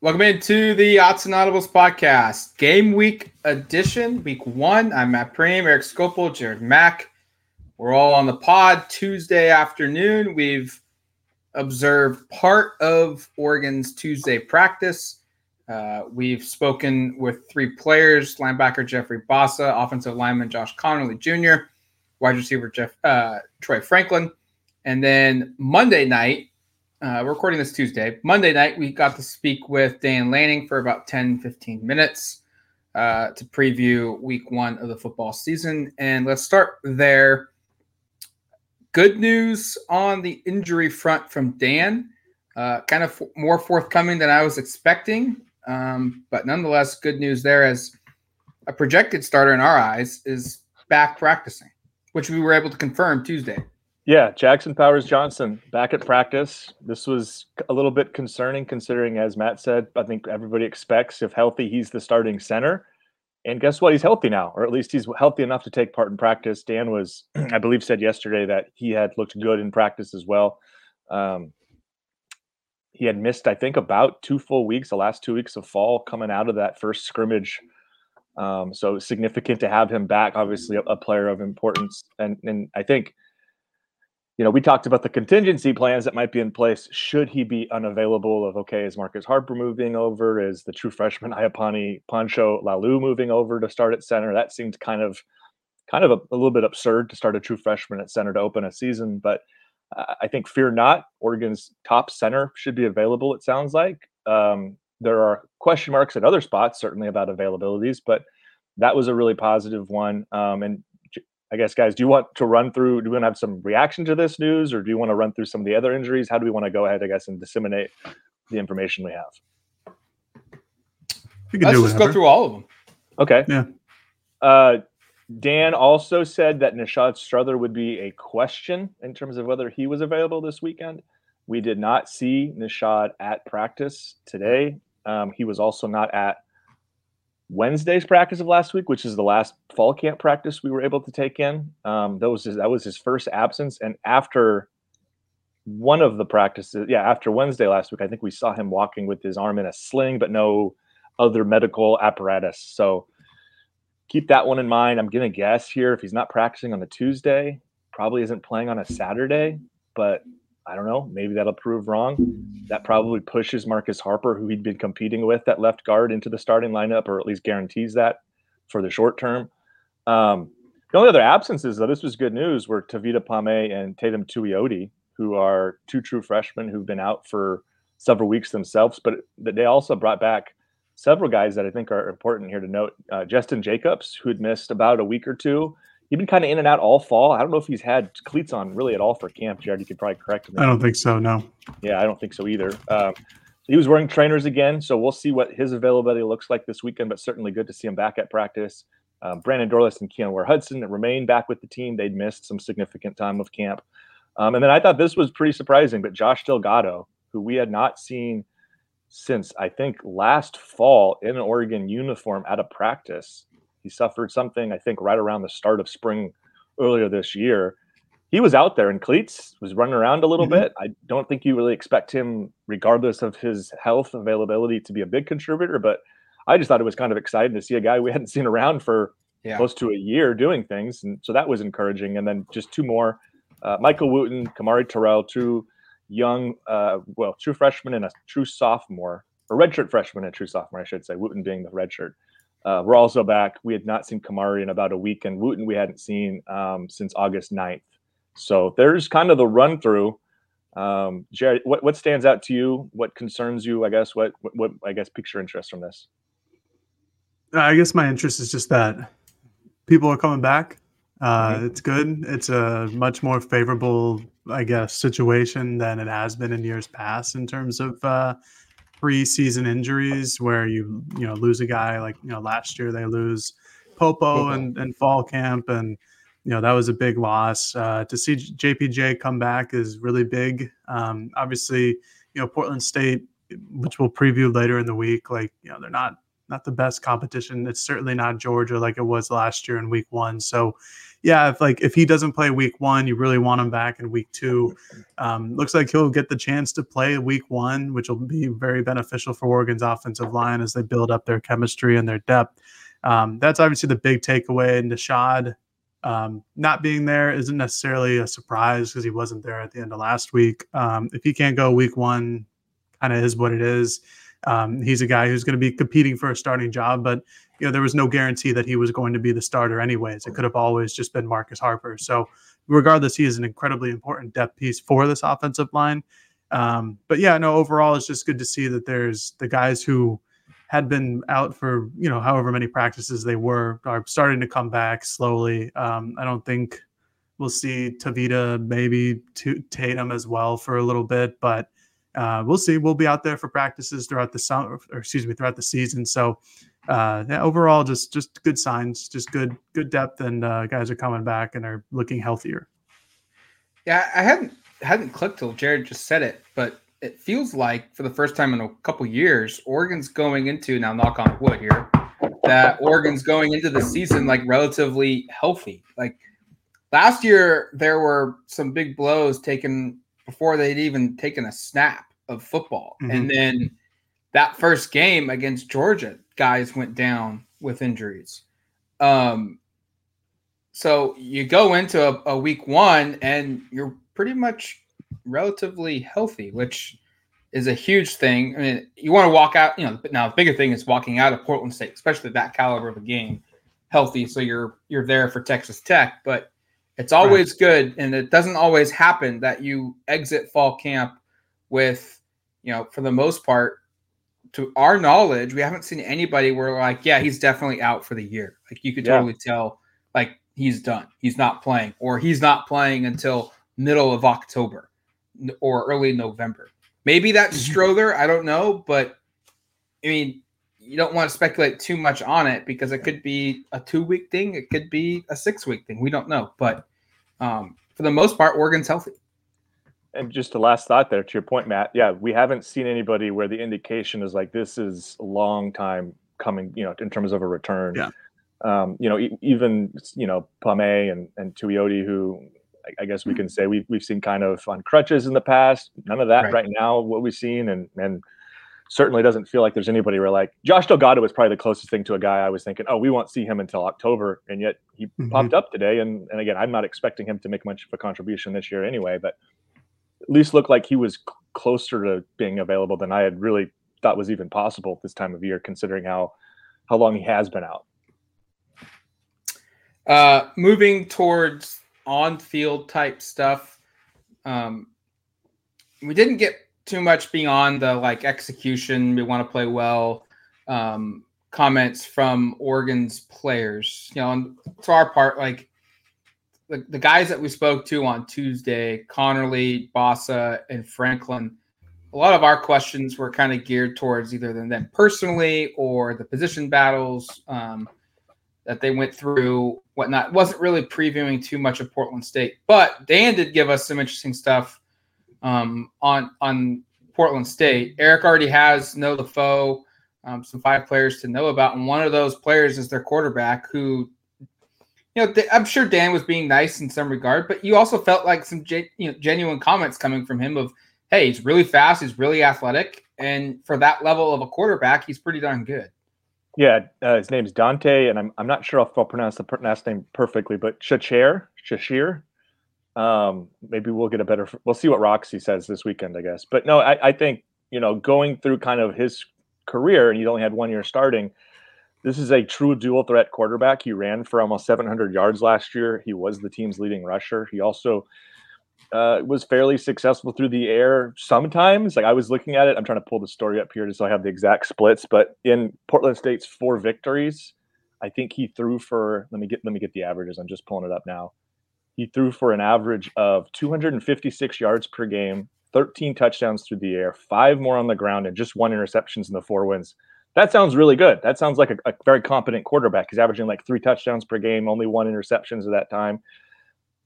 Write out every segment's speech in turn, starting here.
Welcome into the Odds and Audibles podcast, game week edition, week one. I'm Matt Prehm, Eric Skopil, Jared Mack. We're all on the pod Tuesday afternoon. We've observed part of Oregon's Tuesday practice. Uh, we've spoken with three players linebacker Jeffrey Bassa, offensive lineman Josh Conerly Jr., wide receiver Jeff uh, Troy Franklin. And then Monday night, uh, we're recording this Tuesday. Monday night, we got to speak with Dan Lanning for about 10, 15 minutes uh, to preview week one of the football season. And let's start there. Good news on the injury front from Dan. Uh, kind of f- more forthcoming than I was expecting. Um, but nonetheless, good news there as a projected starter in our eyes is back practicing, which we were able to confirm Tuesday. Yeah, Jackson Powers Johnson back at practice. This was a little bit concerning considering, as Matt said, I think everybody expects if healthy, he's the starting center. And guess what? He's healthy now, or at least he's healthy enough to take part in practice. Dan was, I believe, said yesterday that he had looked good in practice as well. Um, he had missed, I think, about two full weeks, the last two weeks of fall coming out of that first scrimmage. Um, so significant to have him back, obviously, a, a player of importance. And, and I think – you know, we talked about the contingency plans that might be in place should he be unavailable. Of okay, is Marcus Harper moving over? Is the true freshman Iapani Pancho Lalu moving over to start at center? That seemed kind of, kind of a, a, little bit absurd to start a true freshman at center to open a season. But uh, I think fear not, Oregon's top center should be available. It sounds like um, there are question marks at other spots, certainly about availabilities, but that was a really positive one. Um, and I guess, guys, do you want to run through? Do we want to have some reaction to this news, or do you want to run through some of the other injuries? How do we want to go ahead, I guess, and disseminate the information we have? We can Let's just go through all of them. Okay. Yeah. Uh, Dan also said that Nishad Strother would be a question in terms of whether he was available this weekend. We did not see Nishad at practice today. Um, he was also not at Wednesday's practice of last week, which is the last fall camp practice we were able to take in. Um, that was his, that was his first absence, and after one of the practices, yeah, after Wednesday last week, I think we saw him walking with his arm in a sling, but no other medical apparatus. So keep that one in mind. I'm gonna guess here if he's not practicing on a Tuesday, probably isn't playing on a Saturday, but I don't know. Maybe that'll prove wrong. That probably pushes Marcus Harper, who he'd been competing with at left guard, into the starting lineup, or at least guarantees that for the short term. Um, the only other absences, though, this was good news, were Tavita Pame and Tatum Tuioti, who are two true freshmen who've been out for several weeks themselves, but they also brought back several guys that I think are important here to note. Uh, Justin Jacobs, who had missed about a week or two, he's been kind of in and out all fall. I don't know if he's had cleats on really at all for camp. Jared, you could probably correct me. I don't think so. No. Yeah, I don't think so either. Um, he was wearing trainers again, so we'll see what his availability looks like this weekend. But certainly good to see him back at practice. Um, Brandon Dorlus and Keon Ware Hudson remain back with the team. They'd missed some significant time of camp. Um, and then I thought this was pretty surprising, but Josh Delgado, who we had not seen since I think last fall in an Oregon uniform at a practice, he suffered something, I think, right around the start of spring earlier this year. He was out there in cleats, was running around a little mm-hmm. bit. I don't think you really expect him, regardless of his health availability, to be a big contributor. But I just thought it was kind of exciting to see a guy we hadn't seen around for yeah. close to a year doing things. And so that was encouraging. And then just two more uh, Michael Wooten, Kamari Terrell, two young, uh, well, true freshman and a true sophomore, a redshirt freshman and true sophomore, I should say, Wooten being the redshirt. Uh, we're also back. We had not seen Kamari in about a week, and Wooten we hadn't seen um, since August 9th. So there's kind of the run through. Um, Jared, what, what stands out to you? What concerns you? I guess what, what, what I guess piques your interest from this. I guess my interest is just that people are coming back. Uh, mm-hmm. It's good. It's a much more favorable, I guess, situation than it has been in years past in terms of uh, preseason injuries where you you know lose a guy like you know last year they lose Popo and, and fall camp and you know that was a big loss. Uh, to see JPJ come back is really big. Um, obviously, you know Portland State, which we'll preview later in the week, like you know they're not not the best competition. It's certainly not Georgia like it was last year in Week One. So, yeah, if like if he doesn't play Week One, you really want him back in Week Two. Um, looks like he'll get the chance to play Week One, which will be very beneficial for Oregon's offensive line as they build up their chemistry and their depth. Um, that's obviously the big takeaway. And Nishad um, not being there isn't necessarily a surprise because he wasn't there at the end of last week. Um, if he can't go week one, kind of is what it is. Um, he's a guy who's going to be competing for a starting job, but you know there was no guarantee that he was going to be the starter anyways. It could have always just been Marcus Harper. So regardless, he is an incredibly important depth piece for this offensive line. Um, but yeah, no, overall, it's just good to see that there's the guys who had been out for you know however many practices they were are starting to come back slowly. Um, I don't think we'll see Tavita maybe to Tatum as well for a little bit, but uh, we'll see. We'll be out there for practices throughout the summer, or excuse me, throughout the season. So uh, yeah, overall, just just good signs, just good good depth, and uh, guys are coming back and are looking healthier. Yeah, I hadn't hadn't clicked till Jared just said it, but it feels like for the first time in a couple years, Oregon's going into now knock on wood here, that Oregon's going into the season like relatively healthy. Like last year, there were some big blows taken before they'd even taken a snap of football. Mm-hmm. And then that first game against Georgia, guys went down with injuries. Um, so you go into a, a week one and you're pretty much relatively healthy, which is a huge thing. I mean, you want to walk out, you know, but now the bigger thing is walking out of Portland State, especially that caliber of a game, healthy. So you're you're there for Texas Tech, but it's always right. good, and it doesn't always happen that you exit fall camp with, you know, for the most part, to our knowledge, we haven't seen anybody where like, yeah, he's definitely out for the year. Like you could yeah. totally tell, like he's done, he's not playing, or he's not playing until middle of October or early November. Maybe that's mm-hmm. Strother. I don't know, but I mean, you don't want to speculate too much on it because it could be a two week thing. It could be a six week thing. We don't know, but um, for the most part, Oregon's healthy. And just a last thought there to your point, Matt. Yeah, we haven't seen anybody where the indication is like this is a long time coming. You know, in terms of a return. Yeah. Um, you know, e- even you know Pame and and Tuioti, who I guess we can say we've we've seen kind of on crutches in the past. None of that right, right now. What we've seen, and and certainly doesn't feel like there's anybody where like Josh Delgado was probably the closest thing to a guy I was thinking, oh, we won't see him until October, and yet he mm-hmm. popped up today. And and again, I'm not expecting him to make much of a contribution this year anyway, but at least looked like he was closer to being available than I had really thought was even possible at this time of year, considering how how long he has been out. Uh, moving towards on field type stuff. Um, we didn't get too much beyond the like execution. We want to play well. Um, comments from Oregon's players. You know, and to our part, like the, the guys that we spoke to on Tuesday, Conerly, Bassa, and Franklin. A lot of our questions were kind of geared towards either them personally or the position battles. Um, that they went through, whatnot. Wasn't really previewing too much of Portland State, but Dan did give us some interesting stuff um, on on Portland State. Eric already has know the foe, um, some five players to know about, and one of those players is their quarterback, who, you know, I'm sure Dan was being nice in some regard, but you also felt like some you know genuine comments coming from him of, hey, he's really fast, he's really athletic, and for that level of a quarterback, he's pretty darn good. Yeah, uh, his name's Dante, and I'm I'm not sure if I'll pronounce the last name perfectly, but Shachir, Shashir. Um, maybe we'll get a better. We'll see what Roxy says this weekend, I guess. But no, I, I think you know going through kind of his career, and he only had one year starting. This is a true dual threat quarterback. He ran for almost 700 yards last year. He was the team's leading rusher. He also uh, was fairly successful through the air sometimes. Like I was looking at it, I'm trying to pull the story up here just so I have the exact splits. But in Portland State's four victories, I think he threw for let me get let me get the averages. I'm just pulling it up now. He threw for an average of 256 yards per game, 13 touchdowns through the air, five more on the ground, and just one interceptions in the four wins. That sounds really good. That sounds like a, a very competent quarterback. He's averaging like three touchdowns per game, only one interceptions at that time.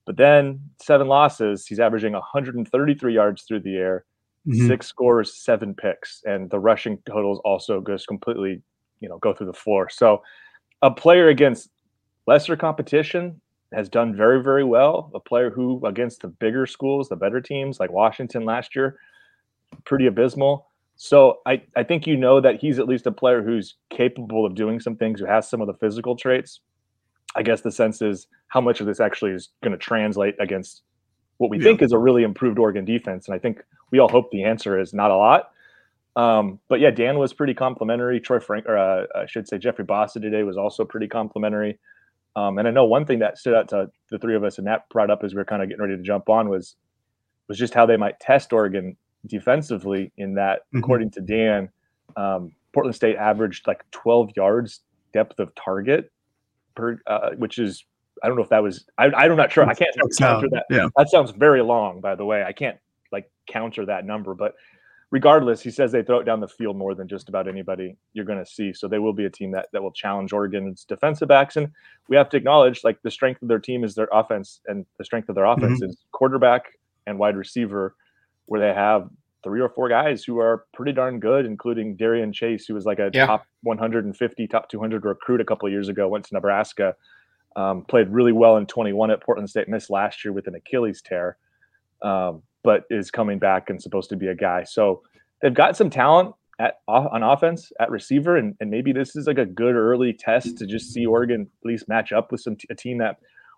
But then seven losses, he's averaging 133 yards through the air, mm-hmm. six scores, seven picks, and the rushing totals also goes completely you know go through the floor. So a player against lesser competition has done very very well. A player who against the bigger schools, the better teams like Washington last year, pretty abysmal. So I, I think you know that he's at least a player who's capable of doing some things, who has some of the physical traits. I guess the sense is how much of this actually is going to translate against what we yeah. think is a really improved Oregon defense. And I think we all hope the answer is not a lot. Um, but yeah, Dan was pretty complimentary. Troy Frank, or uh, I should say Jeffrey Bassa today was also pretty complimentary. Um, and I know one thing that stood out to the three of us and that brought up as we are kind of getting ready to jump on was was just how they might test Oregon defensively. In that, mm-hmm. according to Dan, um, Portland State averaged like 12 yards depth of target per, uh, which is I don't know if that was I, I'm not sure. I can't counter that. Yeah. That sounds very long, by the way. I can't like counter that number, but regardless, he says they throw it down the field more than just about anybody you're going to see. So they will be a team that, that will challenge Oregon's defensive backs. And we have to acknowledge like the strength of their team is their offense, and the strength of their offense mm-hmm. is quarterback and wide receiver, where they have three or four guys who are pretty darn good, including Darian Chase, who was like a yeah. top 150, top 200 recruit a couple of years ago, went to Nebraska, um, played really well in 21 at Portland State, missed last year with an Achilles tear. Um, but is coming back and supposed to be a guy. So they've got some talent at on offense at receiver, and, and maybe this is like a good early test to just see Oregon at least match up with some a team that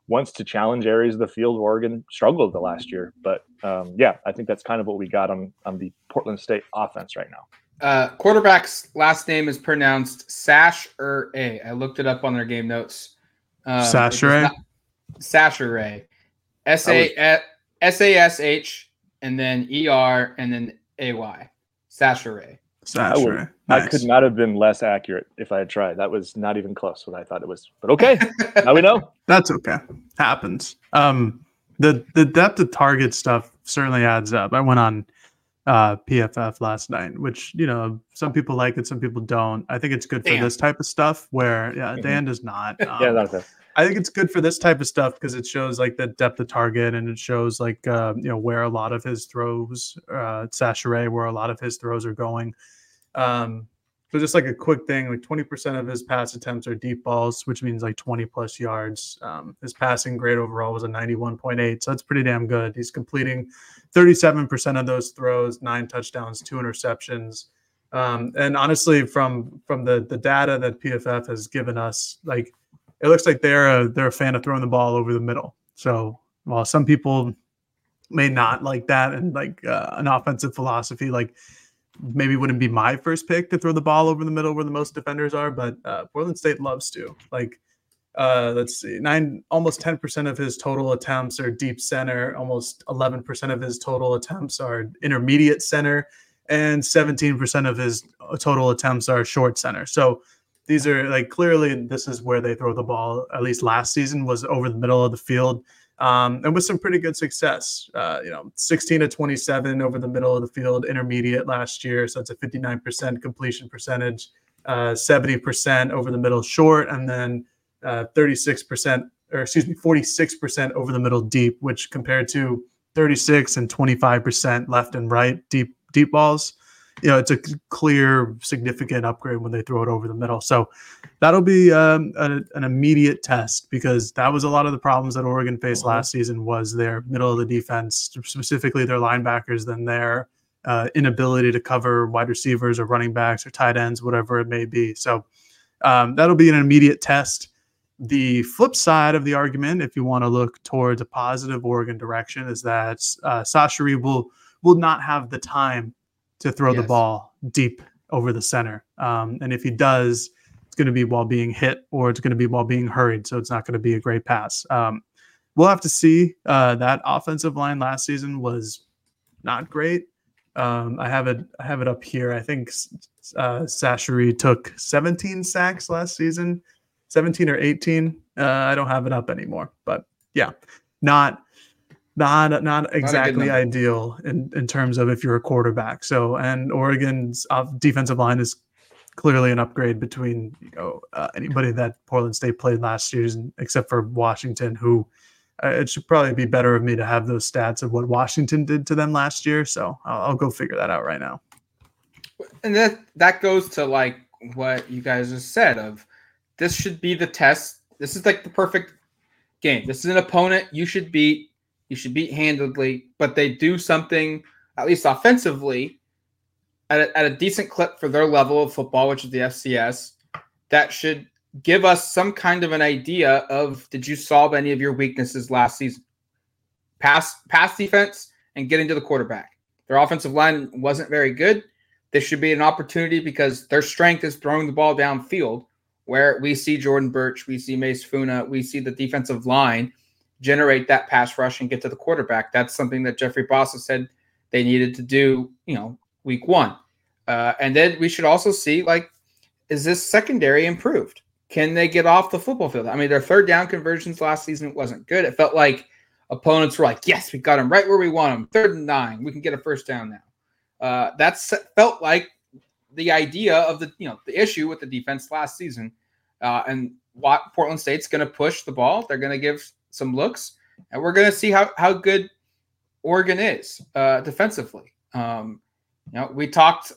wants to challenge areas of the field where Oregon struggled the last year. But um, yeah, I think that's kind of what we got on on the Portland State offense right now. Uh, quarterback's last name is pronounced Sash or A. I looked it up on their game notes. Um, Sashere. Sashere. S A S A S H and then ER, and then AY. Sachere. Sachere. I, nice. I could not have been less accurate if I had tried. That was not even close what I thought it was. But okay, now we know. That's okay. Happens. Um, the the depth of target stuff certainly adds up. I went on uh, PFF last night, which you know some people like it, some people don't. I think it's good for Damn. this type of stuff. Where yeah, mm-hmm. Dan does not. Um, yeah, that's it. I think it's good for this type of stuff because it shows like the depth of target and it shows like uh, you know where a lot of his throws, uh, Sachere, where a lot of his throws are going. Um, so just like a quick thing, like 20% of his pass attempts are deep balls, which means like 20 plus yards. Um, his passing grade overall was a 91.8, so that's pretty damn good. He's completing 37% of those throws, nine touchdowns, two interceptions. Um, and honestly, from from the the data that PFF has given us, like it looks like they're a, they're a fan of throwing the ball over the middle. So while some people may not like that and like uh, an offensive philosophy, like maybe wouldn't be my first pick to throw the ball over the middle where the most defenders are, but uh, Portland State loves to. Like, uh, let's see, nine almost ten percent of his total attempts are deep center, almost eleven percent of his total attempts are intermediate center, and seventeen percent of his total attempts are short center. So these are like clearly this is where they throw the ball. At least last season was over the middle of the field, um, and with some pretty good success. Uh, you know, 16 to 27 over the middle of the field, intermediate last year, so it's a 59% completion percentage. Uh, 70% over the middle short, and then uh, 36% or excuse me, 46% over the middle deep, which compared to 36 and 25% left and right deep deep balls you know, it's a clear, significant upgrade when they throw it over the middle. So that'll be um, a, an immediate test because that was a lot of the problems that Oregon faced mm-hmm. last season was their middle of the defense, specifically their linebackers, than their uh, inability to cover wide receivers or running backs or tight ends, whatever it may be. So um, that'll be an immediate test. The flip side of the argument, if you want to look towards a positive Oregon direction, is that uh, will will not have the time to throw yes. the ball deep over the center. Um, and if he does, it's going to be while being hit or it's going to be while being hurried. So it's not going to be a great pass. Um, we'll have to see. Uh, that offensive line last season was not great. Um, I have it. I have it up here. I think uh, Sacheri took 17 sacks last season, 17 or 18. Uh, I don't have it up anymore, but yeah, not not not exactly not ideal in, in terms of if you're a quarterback. So and Oregon's defensive line is clearly an upgrade between you know uh, anybody that Portland State played last season, except for Washington, who uh, it should probably be better of me to have those stats of what Washington did to them last year. So I'll, I'll go figure that out right now. And that that goes to like what you guys just said of this should be the test. This is like the perfect game. This is an opponent you should beat. You should beat handedly, but they do something at least offensively at a, at a decent clip for their level of football, which is the FCS. That should give us some kind of an idea of did you solve any of your weaknesses last season? Pass pass defense and getting to the quarterback. Their offensive line wasn't very good. This should be an opportunity because their strength is throwing the ball downfield, where we see Jordan Burch, we see Mase Funa, we see the defensive line generate that pass rush and get to the quarterback. That's something that Jeffrey Bassa said they needed to do, you know, week one. Uh, and then we should also see like, is this secondary improved? Can they get off the football field? I mean, their third down conversions last season wasn't good. It felt like opponents were like, yes, we got them right where we want them. Third and nine, we can get a first down now. Uh, that's felt like the idea of the you know the issue with the defense last season. Uh, and what Portland State's going to push the ball. They're going to give some looks, and we're going to see how how good Oregon is uh, defensively. Um, you know, we talked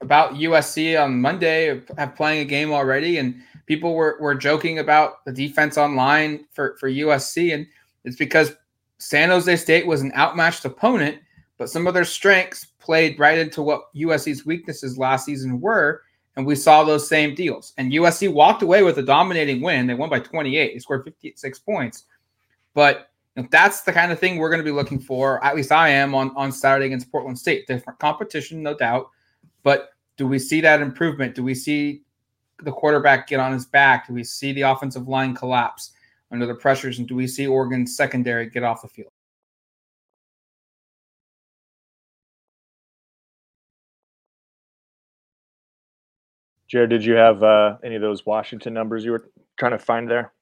about USC on Monday, have playing a game already, and people were, were joking about the defense online for, for USC. And it's because San Jose State was an outmatched opponent, but some of their strengths played right into what USC's weaknesses last season were. And we saw those same deals. And USC walked away with a dominating win. They won by 28. They scored 56 points. But that's the kind of thing we're going to be looking for. At least I am on, on Saturday against Portland State. Different competition, no doubt. But do we see that improvement? Do we see the quarterback get on his back? Do we see the offensive line collapse under the pressures? And do we see Oregon's secondary get off the field? Jared, did you have uh, any of those Washington numbers you were trying to find there?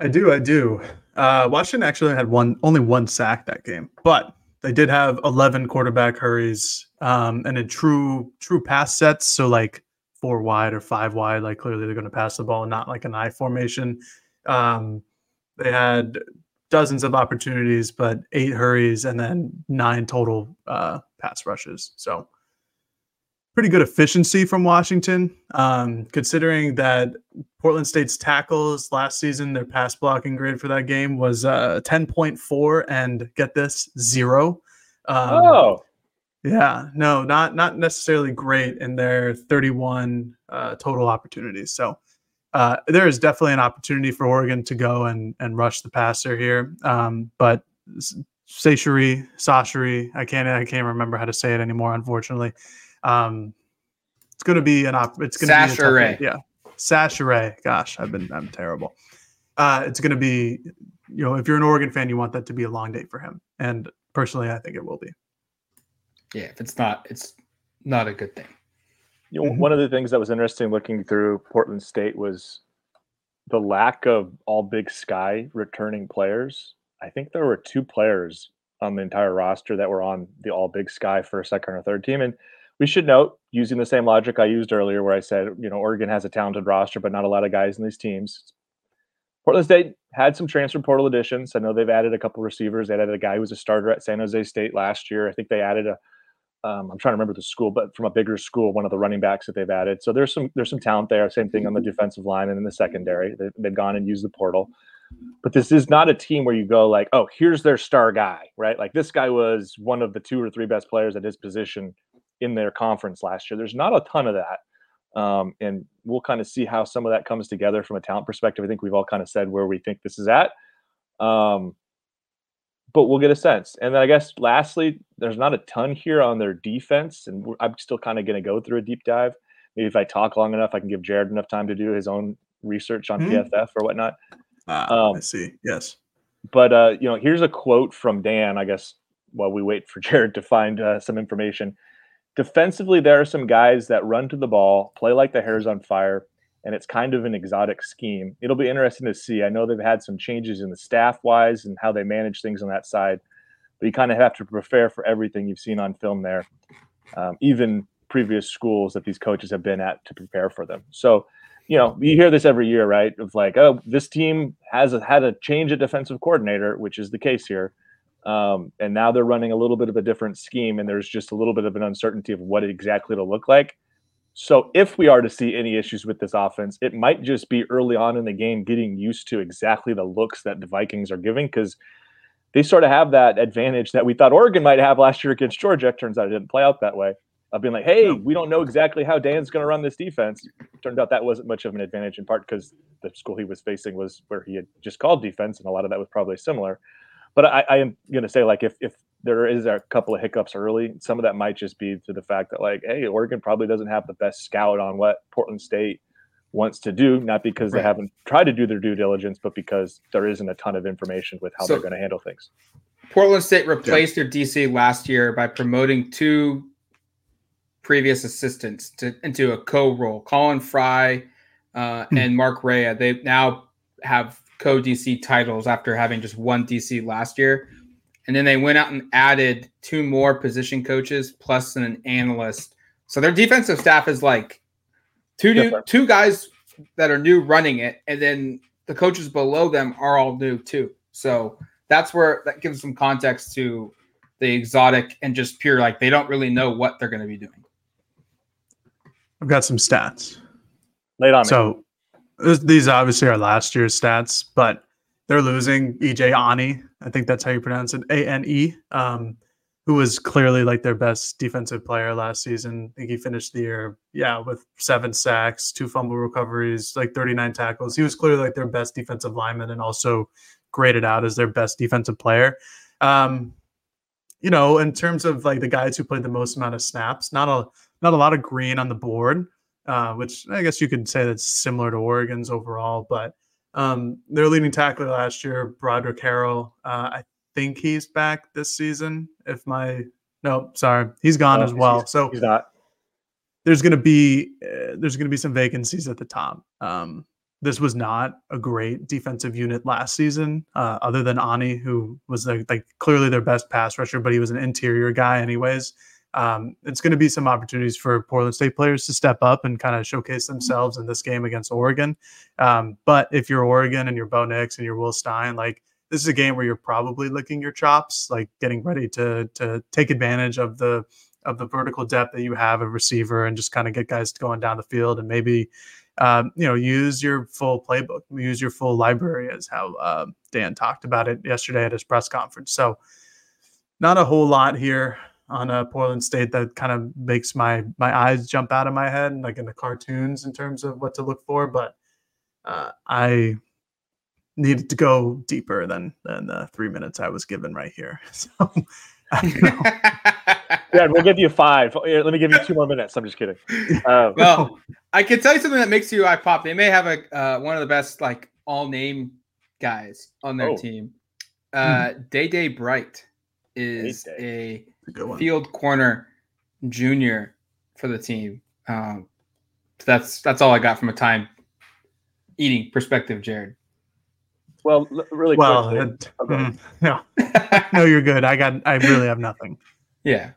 I do. I do. Uh, Washington actually had one, only one sack that game, but they did have 11 quarterback hurries um, and in true true pass sets. So like four wide or five wide, like clearly they're going to pass the ball, and not like an I formation. Um, they had dozens of opportunities, but eight hurries and then nine total uh, pass rushes. So pretty good efficiency from Washington, um, considering that Portland State's tackles last season, their pass blocking grade for that game was uh, 10.4, and get this, zero. Um, oh. Yeah, no, not not necessarily great in their 31 uh, total opportunities. So uh, there is definitely an opportunity for Oregon to go and and rush the passer here. Um, but Sashiri, Sashiri, I can't I can't remember how to say it anymore, unfortunately. Um, it's going to be an op. It's going to be a tough, yeah. Sasha Gosh, I've been I'm terrible. Uh, it's going to be, you know, if you're an Oregon fan, you want that to be a long day for him. And personally, I think it will be. Yeah, if it's not, it's not a good thing. You know, mm-hmm. one of the things that was interesting looking through Portland State was the lack of all Big Sky returning players. I think there were two players on the entire roster that were on the All Big Sky for second or third team, and we should note, using the same logic I used earlier, where I said, you know, Oregon has a talented roster, but not a lot of guys in these teams. Portland State had some transfer portal additions. I know they've added a couple receivers. They added a guy who was a starter at San Jose State last year. I think they added a, um, am trying to remember the school, but from a bigger school, one of the running backs that they've added. So there's some there's some talent there. Same thing on the defensive line and in the secondary. They've, they've gone and used the portal. But this is not a team where you go like, oh, here's their star guy, right? Like this guy was one of the two or three best players at his position in their conference last year. There's not a ton of that. Um, and we'll kind of see how some of that comes together from a talent perspective. I think we've all kind of said where we think this is at. Um, but we'll get a sense. And then I guess lastly, there's not a ton here on their defense, and I'm still kind of going to go through a deep dive. Maybe if I talk long enough, I can give Jared enough time to do his own research on mm-hmm. PFF or whatnot. Ah, um, I see. Yes. But uh, you know, here's a quote from Dan. I guess while we wait for Jared to find uh, some information, defensively, there are some guys that run to the ball, play like the hair's on fire, and it's kind of an exotic scheme. It'll be interesting to see. I know they've had some changes in the staff wise and how they manage things on that side, but you kind of have to prepare for everything you've seen on film there, um, even previous schools that these coaches have been at to prepare for them. So, you know, you hear this every year, right? Of like, oh, this team has a, had a change at defensive coordinator, which is the case here. Um, and now they're running a little bit of a different scheme, and there's just a little bit of an uncertainty of what exactly it'll look like. So if we are to see any issues with this offense, it might just be early on in the game getting used to exactly the looks that the Vikings are giving because they sort of have that advantage that we thought Oregon might have last year against Georgia. It turns out it didn't play out that way. Of being like, hey, we don't know exactly how Dan's going to run this defense. Turned out that wasn't much of an advantage in part because the school he was facing was where he had just called defense, and a lot of that was probably similar. But I, I am going to say, like, if if there is a couple of hiccups early. Some of that might just be to the fact that like, hey, Oregon probably doesn't have the best scout on what Portland State wants to do, not because right. they haven't tried to do their due diligence, but because there isn't a ton of information with how so, they're going to handle things. Portland State replaced yeah. their DC last year by promoting two previous assistants to, into a co-role, Colin Fry uh, hmm. and Mark Rea. They now have co-DC titles after having just one DC last year. And then they went out and added two more position coaches plus an analyst. So their defensive staff is like two new two guys that are new running it, and then the coaches below them are all new too. So that's where that gives some context to the exotic and just pure like they don't really know what they're going to be doing. I've got some stats. Late on. So me. These obviously are last year's stats, but they're losing EJ Ani. I think that's how you pronounce it. A N E. Um, who was clearly like their best defensive player last season. I think he finished the year, yeah, with seven sacks, two fumble recoveries, like 39 tackles. He was clearly like their best defensive lineman and also graded out as their best defensive player. Um, you know, in terms of like the guys who played the most amount of snaps, not a not a lot of green on the board, uh, which I guess you could say that's similar to Oregon's overall, but um, their leading tackler last year, Broderick Harrell, uh, I think he's back this season. If my no, sorry, he's gone oh, as well. He's, so he's. There's going to be uh, there's going to be some vacancies at the top. Um, this was not a great defensive unit last season, uh, other than Ani, who was like, like clearly their best pass rusher, but he was an interior guy anyways um, it's going to be some opportunities for Portland State players to step up and kind of showcase themselves in this game against Oregon. Um, but if you're Oregon and you're Bo Nix and you're Will Stein, like this is a game where you're probably licking your chops, like getting ready to to take advantage of the of the vertical depth that you have a receiver and just kind of get guys going down the field and maybe um, you know use your full playbook, use your full library as how uh, Dan talked about it yesterday at his press conference. So not a whole lot here on a Portland State that kind of makes my my eyes jump out of my head, like in the cartoons, in terms of what to look for. But uh, I needed to go deeper than than the three minutes I was given right here. So. yeah, we'll give you five. Let me give you two more minutes. I'm just kidding. Um, well, I can tell you something that makes you eye pop. They may have a uh, one of the best like all name guys on their oh. team. Uh, hmm. Day Day Bright is Day-Day. a field corner junior for the team. Um, that's that's all I got from a time eating perspective, Jared. Well, really well, it, mm, no, no, you're good. I got, I really have nothing. Yeah.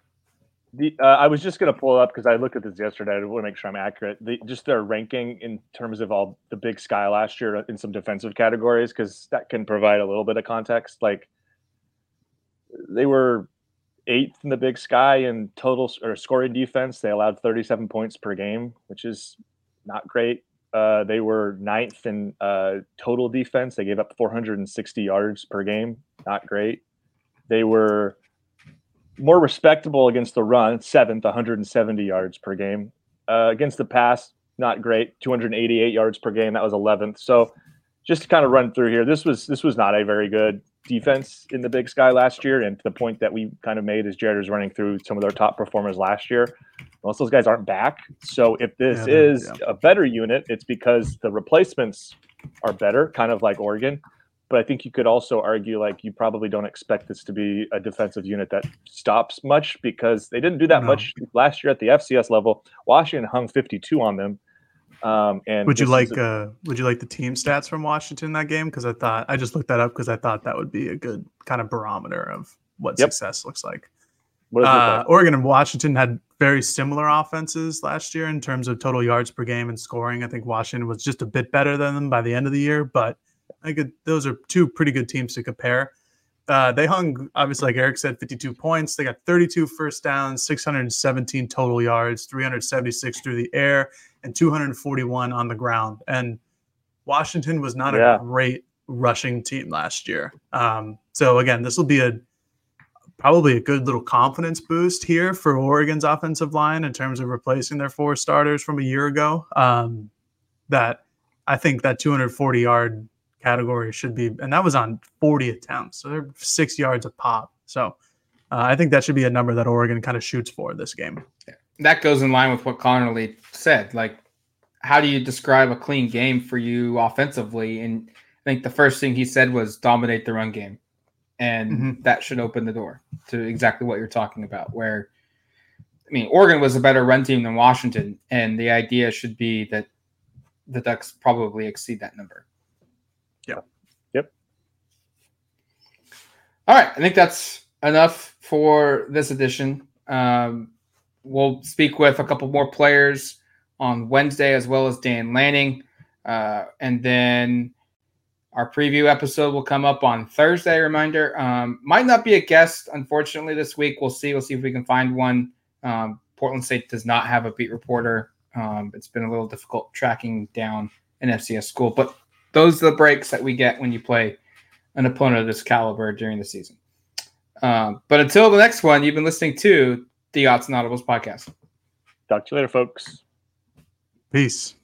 The, uh, I was just going to pull up because I looked at this yesterday. I want to make sure I'm accurate. The, just their ranking in terms of all the Big Sky last year in some defensive categories, because that can provide a little bit of context. Like they were eighth in the Big Sky in total or scoring defense. They allowed 37 points per game, which is not great. Uh, they were ninth in uh, total defense. They gave up 460 yards per game. Not great. They were more respectable against the run, seventh, 170 yards per game. Uh, against the pass, not great, 288 yards per game. That was 11th. So, just to kind of run through here, this was this was not a very good defense in the Big Sky last year, and the point that we kind of made is Jared was running through some of their top performers last year. Most of those guys aren't back. So if this yeah, is yeah. a better unit, it's because the replacements are better, kind of like Oregon. But I think you could also argue like you probably don't expect this to be a defensive unit that stops much because they didn't do that no. much last year at the FCS level. Washington hung 52 on them um, and would you like a, uh, would you like the team stats from Washington that game? Because I thought I just looked that up because I thought that would be a good kind of barometer of what yep. success looks like. Uh, Oregon and Washington had very similar offenses last year in terms of total yards per game and scoring. I think Washington was just a bit better than them by the end of the year, but I think those are two pretty good teams to compare. Uh, they hung, obviously, like Eric said, 52 points. They got 32 first downs, 617 total yards, 376 through the air, and 241 on the ground. And Washington was not Yeah. a great rushing team last year. Um, so again, this will be a probably a good little confidence boost here for Oregon's offensive line in terms of replacing their four starters from a year ago. Um, that I think that 240 yard category should be, and that was on 40 attempts, so they're six yards a pop. So uh, I think that should be a number that Oregon kind of shoots for this game. that goes in line with what Conerly said. Like, how do you describe a clean game for you offensively? And I think the first thing he said was dominate the run game. And Mhm. that should open the door to exactly what you're talking about. Where, I mean, Oregon was a better run team than Washington. And the idea should be that the Ducks probably exceed that number. Yeah. Yep. All right. I think that's enough for this edition. Um, we'll speak with a couple more players on Wednesday, as well as Dan Lanning. Uh, and then our preview episode will come up on Thursday. Reminder um, might not be a guest, unfortunately, this week. We'll see. We'll see if we can find one. Um, Portland State does not have a beat reporter. Um, it's been a little difficult tracking down an FCS school, but those are the breaks that we get when you play an opponent of this caliber during the season. Um, but until the next one, you've been listening to the Odds and Audibles podcast. Talk to you later, folks. Peace.